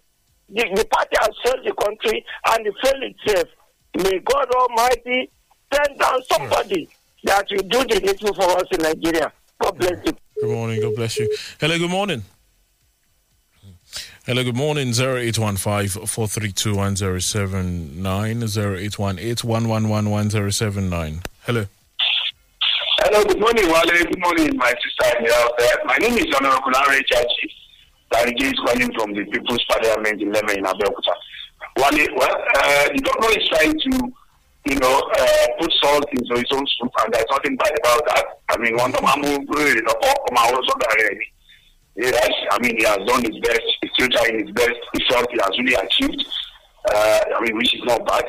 The, the party has failed the country and it failed itself. May God Almighty send down somebody that will do the needful for us in Nigeria. God bless you. Good morning. God bless you. Hello. Good morning. Hello. Good morning. Zero eight one five four three two one zero seven nine zero eight one eight one one one one zero seven nine. Hello. Hello, good morning, Wale. Good morning, my sister the out there. My name is Honorable Lanre Chachi. Darije is calling from the People's Parliament in Leme in Abeokuta. Wale, well, uh, the government is trying to, you know, uh, put salt into his own soup, and there's nothing bad about that. I mean, one of them, you know, oh, my also. Yes, I mean, he has done his best. He's still trying his best. He felt he has really achieved. Uh, I mean, which is not bad.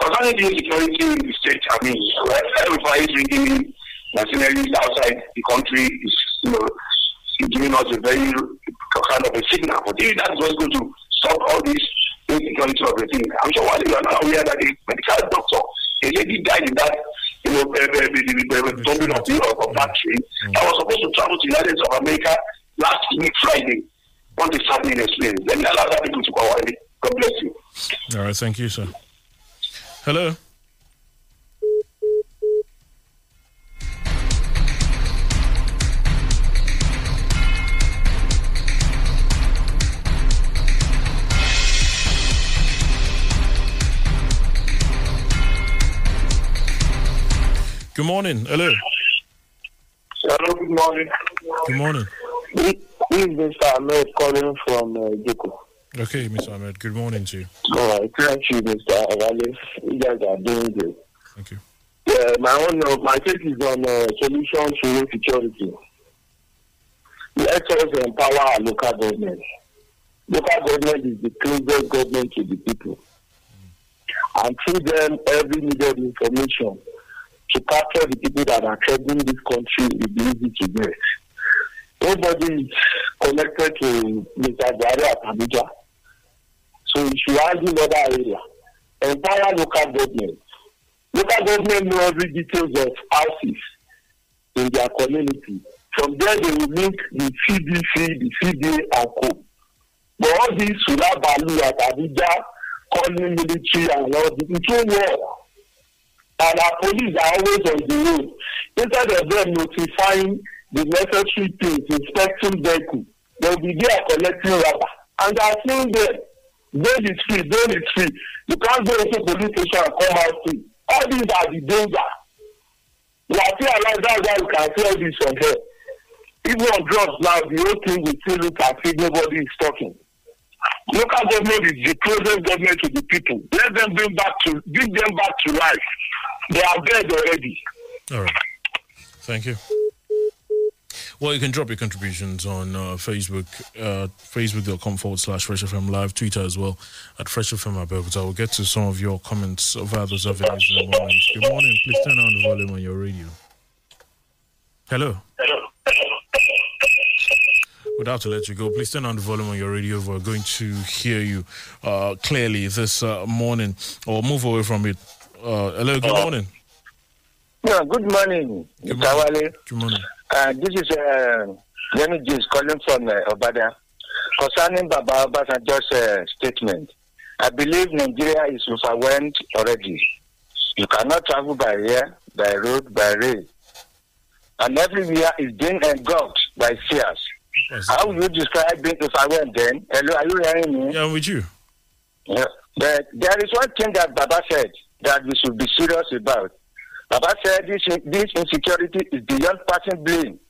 Concerning the insecurity in the state, I mean, everybody is bringing in mercenaries outside the country is, you know, is giving us a very kind of a signal. But if that's what's going to stop all this insecurity of the thing, I'm sure while you are not aware that a medical doctor, a lady died in that, you know, uh, uh, the, the, the, the bombing of the of that train that was supposed to travel to the United States of America last week Friday. What is happening explains. Let me allow that people to go away. God bless you. All right. Thank you, sir. Hello. Good morning. Hello. Hello, good morning. Good morning. This this is Mr. Ahmed calling from uh. Okay, Mr. Ahmed. Good morning to you. All right, thank you, Mr. Avale. You guys are doing good. Thank you. Yeah, my own, uh, my take is on uh, solution to insecurity. Let us empower our local government. Local government is the closest government to the people. And through them, every needed information to capture the people that are troubling this country will be easy to get. Nobody connected to Mr. Buhari at Abuja. So we should handle other area. Empower local government. Local government know every details of houses in their community. From there, they will link the CDC, the CDA, and co. But all these Sula Balu at Abuja, calling military and all this, it work. And our police are always on the road. Instead of them notifying the necessary things, inspecting vehicle, they will be there collecting rubber. And they are seeing them. Bail free, bail is free. You can't go into police station and come out free. All these are the danger. We alive, that's why we can see all this from here. Even on drugs now, the whole thing will still look as if nobody is talking. Local government is the closest government to the people. Let them bring back to bring them back to life. They are dead already. All right. Thank you. Well, you can drop your contributions on uh, Facebook, uh, facebook.com forward slash Fresh FM Live, Twitter as well at Fresh FM Abeokuta. We'll get to some of your comments via those avenues in a moment. Good morning. Please turn on the volume on your radio. Hello. We'd have to let you go. Please turn on the volume on your radio. We're going to hear you uh, clearly this uh, morning, or move away from it. Uh, hello, good morning. Yeah, good morning, Good morning. Good morning. Uh, this is uh, James calling from uh, Obada. Concerning Baba Obasanjo's uh, statement, I believe Nigeria is overwhelmed already. You cannot travel by air, by road, by rail. And everywhere is being engulfed by fears. How would you describe being overwhelmed then? Hello, are you hearing me? Yeah, I'm with you. Yeah. But there is one thing that Baba said that we should be serious about. Baba said this, this insecurity is beyond passing blame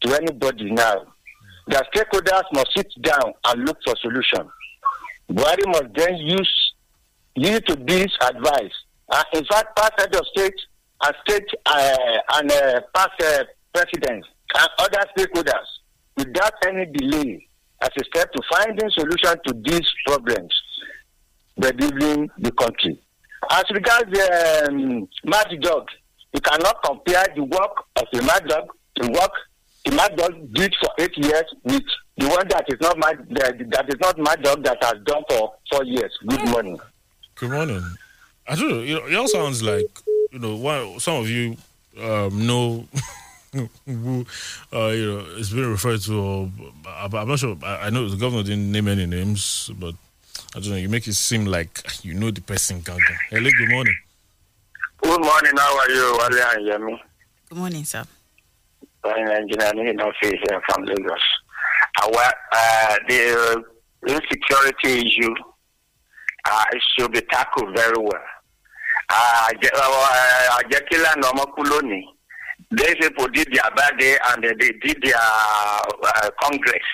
to anybody now. The stakeholders must sit down and look for solution. Buhari must then use yield to this advice. Uh, in fact, past head of state and state uh, and uh, past uh, presidents and other stakeholders without any delay as a step to finding solution to these problems bedeviling the country. As regards the um, mad dog, you cannot compare the work of a mad dog, the work the mad dog did for eight years with the one that is not mad that, that is not mad dog that has done for four years. Good morning. Good morning. I don't know. You it all sounds like you know. One, some of you um, know who uh, you know is being referred to. Or, I'm I'm not sure. I, I know the governor didn't name any names, but I don't know. You make it seem like you know the person. Gaga. Hello. Good morning. Good morning. How are you, Wale and Yemi? Good morning, sir. I'm engineer in office here from Lagos. Our, uh, the insecurity issue uh, should be tackled very well. Àjẹkílà ní ọmọ kú lónìí. These people did their bad day and they, they did their uh, congress.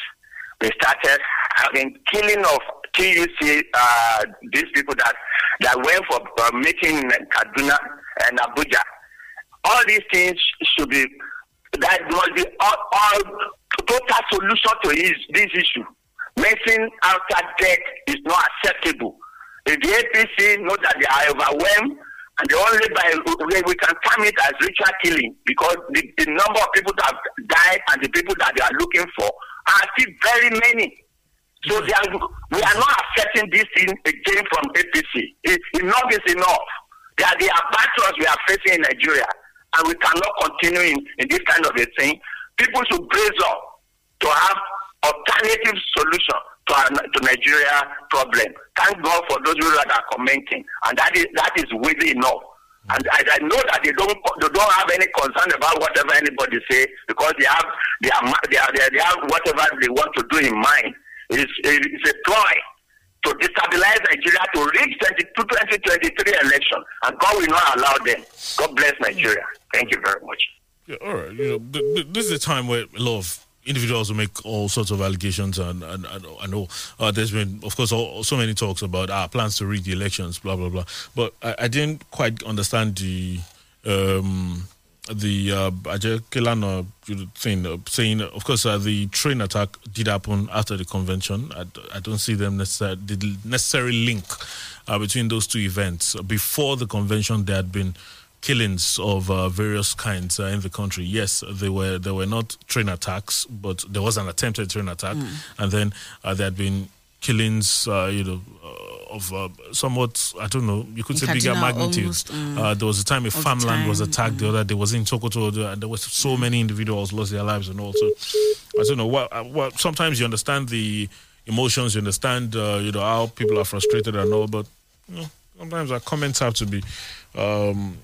They started having killing of TUC, uh, these people that, that went for uh, meeting in Kaduna and Abuja. All these things should be that must be all, all total solution to this, this issue. Messing after death is not acceptable. If the APC know that they are overwhelmed, and the only by we can term it as ritual killing because the, the number of people that have died and the people that they are looking for are still very many. So they are, we are not accepting this thing again from APC. It, enough is enough. They are the battles we are facing in Nigeria, and we cannot continue in, in this kind of a thing. People should brace up to have alternative solution to our, to Nigeria problem. Thank God for those people that are commenting, and that is that is really enough. And I, I know that they don't they don't have any concern about whatever anybody say because they have they are they are, they, they have whatever they want to do in mind. It's it's a ploy to destabilize Nigeria to reach 22, 2023 election, and God will not allow them. God bless Nigeria. Thank you very much. Yeah, all right. You know, th- th- this is a time where a lot of individuals will make all sorts of allegations and and, and all. Uh, there's been, of course, all, so many talks about our plans to rig the elections, blah blah blah. But I, I didn't quite understand the um, the uh, thing, uh, saying, of course, uh, the train attack did happen after the convention. I, I don't see them necessarily the necessary link uh, between those two events. Before the convention, there had been killings of uh, various kinds uh, in the country. Yes, they were there were not train attacks, but there was an attempted train attack, and then uh, there had been killings. Uh, you know. Uh, of uh, somewhat, I don't know, you could say bigger Kaduna, magnitude. almost, mm. uh, there was a time a farmland was attacked. The other day was in Sokoto, and there was so many individuals lost their lives, and also, I don't know. What, uh, what sometimes you understand the emotions, you understand, uh, you know, how people are frustrated and all, but you know, sometimes our comments have to be. Um,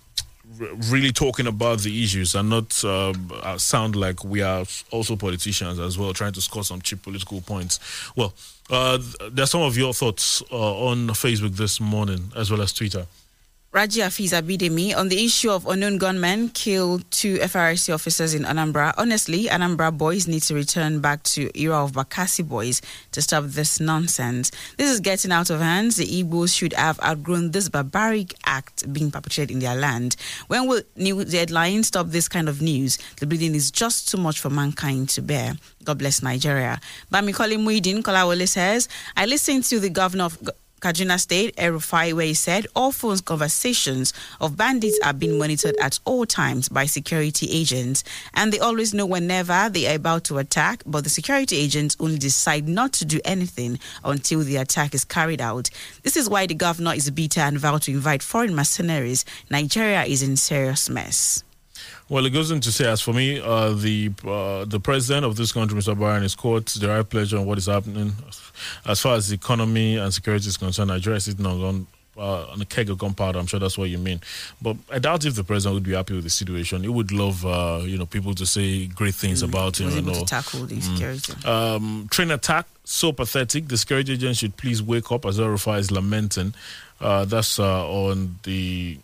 really talking about the issues and not uh, uh, sound like we are also politicians as well, trying to score some cheap political points. Well, uh, th- there's some of your thoughts uh, on Facebook this morning as well as Twitter. Raji Afiz Abidemi on the issue of unknown gunmen killed two FRC officers in Anambra. Honestly, Anambra boys need to return back to era of Bakassi boys to stop this nonsense. This is getting out of hands. The Igbos should have outgrown this barbaric act being perpetrated in their land. When will new deadline stop this kind of news? The bleeding is just too much for mankind to bear. God bless Nigeria. Bamikoli Muidin Kolawole says, I listened to the governor of Kaduna State, El-Rufai, where he said all phone conversations of bandits are being monitored at all times by security agents, and they always know whenever they are about to attack, but the security agents only decide not to do anything until the attack is carried out. This is why the governor is bitter and vowed to invite foreign mercenaries. Nigeria is in serious mess. Well, it goes on to say, as for me, uh, the uh, the president of this country, Mr. Barron, is caught derived pleasure on what is happening. As far as the economy and security is concerned, Nigeria is sitting on uh, on a keg of gunpowder. I'm sure that's what you mean. But I doubt if the president would be happy with the situation. He would love, uh, you know, people to say great things Mm, about him. was and able to tackle the insecurity. Um, train attack, so pathetic. The security agents should please wake up, as El-Rufai is lamenting. Uh, that's uh, on the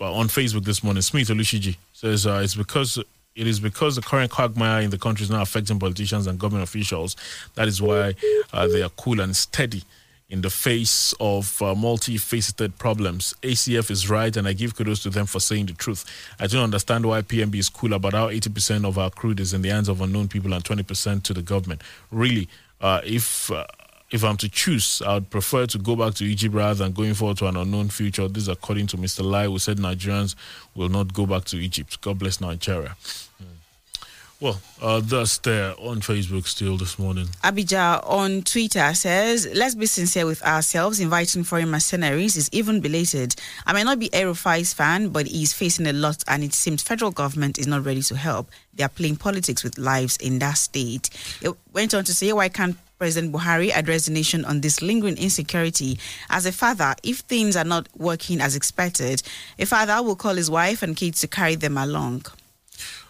on Facebook this morning. Smith Olushiji says uh, it's because it is because the current quagmire in the country is now affecting politicians and government officials. That is why uh, they are cool and steady in the face of uh, multifaceted problems. ACF is right, and I give kudos to them for saying the truth. I don't understand why PMB is cool about how 80% of our crude is in the hands of unknown people and 20% to the government. Really, uh, if uh, if I'm to choose, I would prefer to go back to Egypt rather than going forward to an unknown future. This is according to Mr. Lai, who said Nigerians will not go back to Egypt. God bless Nigeria. Well, uh, that's there on Facebook still this morning. Abijah on Twitter says, Let's be sincere with ourselves. Inviting foreign mercenaries is even belated. I may not be El-Rufai's fan, but he's facing a lot, and it seems federal government is not ready to help. They are playing politics with lives in that state. It went on to say, Why can't President Buhari address the nation on this lingering insecurity? As a father, if things are not working as expected, a father will call his wife and kids to carry them along.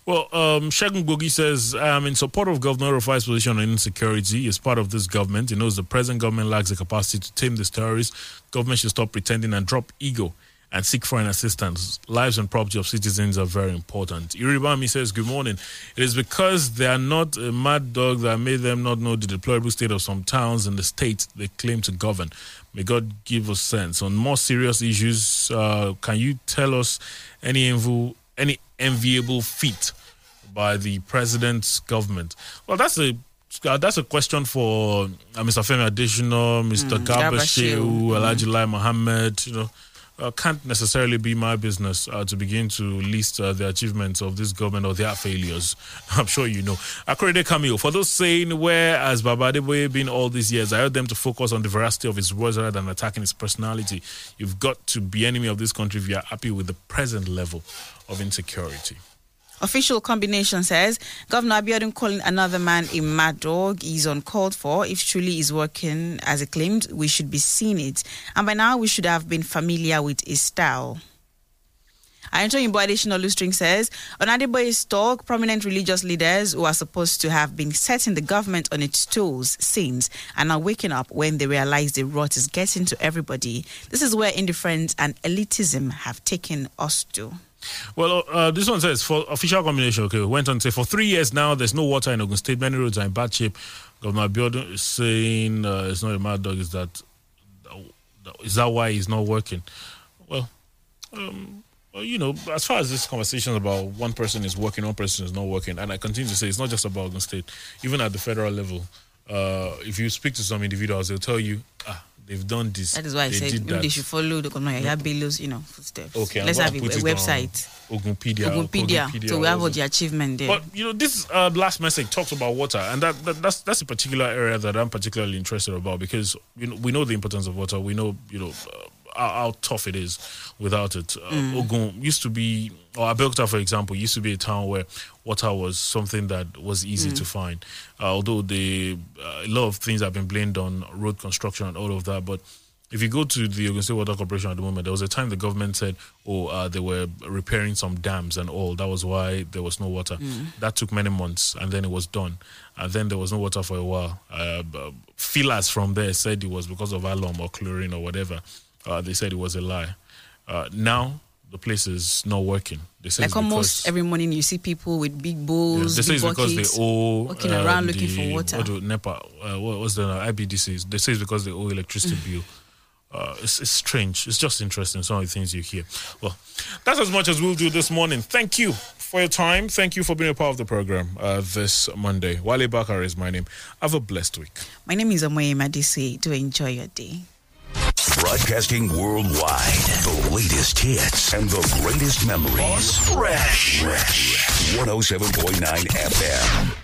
Well, um, Shagun Gogi says, I'm in support of Governor Rufai's position on insecurity. He's part of this government. He knows the present government lacks the capacity to tame these terrorists. Government should stop pretending and drop ego and seek foreign assistance. Lives and property of citizens are very important. Iribami says, Good morning. It is because they are not a mad dog that made them not know the deplorable state of some towns in the state they claim to govern. May God give us sense. On more serious issues, uh, can you tell us any envi- any enviable feat by the president's government? Well, that's a uh, that's a question for uh, Mr. Femi Adesina, Mr. Mm, Garba Garba Shehu, Shehu. Lai Mohammed. You know, uh, can't necessarily be my business uh, to begin to list uh, the achievements of this government or their failures. I'm sure you know. Akorede Camille, for those saying where has Baba been all these years, I urge them to focus on the veracity of his words rather than attacking his personality. You've got to be enemy of this country if you are happy with the present level of insecurity. Official combination says Governor Abiodun calling another man a mad dog is uncalled for. If truly is working as he claimed, we should be seeing it. And by now, we should have been familiar with his style. Antonio Additional Lustring says, on Adeboye's talk, prominent religious leaders who are supposed to have been setting the government on its toes since and are now waking up when they realize the rot is getting to everybody. This is where indifference and elitism have taken us to. Well, uh, this one says for official combination. Okay, went on to say for three years now, there's no water in Ogun State. Many roads are in bad shape. Governor Abiodun is saying uh, it's not a mad dog. Is that is that why he's not working? Well, um, well, you know, as far as this conversation about one person is working, one person is not working, and I continue to say it's not just about Ogun State. Even at the federal level, uh, if you speak to some individuals, they'll tell you, ah, they've done this. That is why I said maybe they should follow the Governor Yahaya Bello's, you know, footsteps. Okay, let's have a, put a it website, Ogunpedia. Ogunpedia, so we have all the achievement there. But you know, this uh, last message talks about water, and that, that that's that's a particular area that I'm particularly interested about because you know we know the importance of water. We know you know uh, how, how tough it is without it. Uh, Mm. Ogun used to be, or Abeokuta, for example, used to be a town where water was something that was easy Mm. to find. Uh, although the uh, a lot of things have been blamed on road construction and all of that, but if you go to the Ogun State Water Corporation at the moment, there was a time the government said, "Oh, uh, they were repairing some dams and all. That was why there was no water." Mm. That took many months, and then it was done. And then there was no water for a while. Uh, feelers from there said it was because of alum or chlorine or whatever. Uh, they said it was a lie. Uh, now the place is not working. They say like almost every morning, you see people with big bowls, they say big it's because buckets, they owe walking uh, around looking for water. What do NEPA? Uh, what was the IBDC? They say it's because they owe electricity Mm. bill. Uh, it's, it's strange. It's just interesting. Some of the things you hear. Well, that's as much as we'll do this morning. Thank you for your time. Thank you for being a part of the program uh, this Monday. Wale Bakar is my name. Have a blessed week. My name is Omoye Madisi. Do enjoy your day. Broadcasting worldwide. The latest hits and the greatest memories. Fresh. 107.9 FM.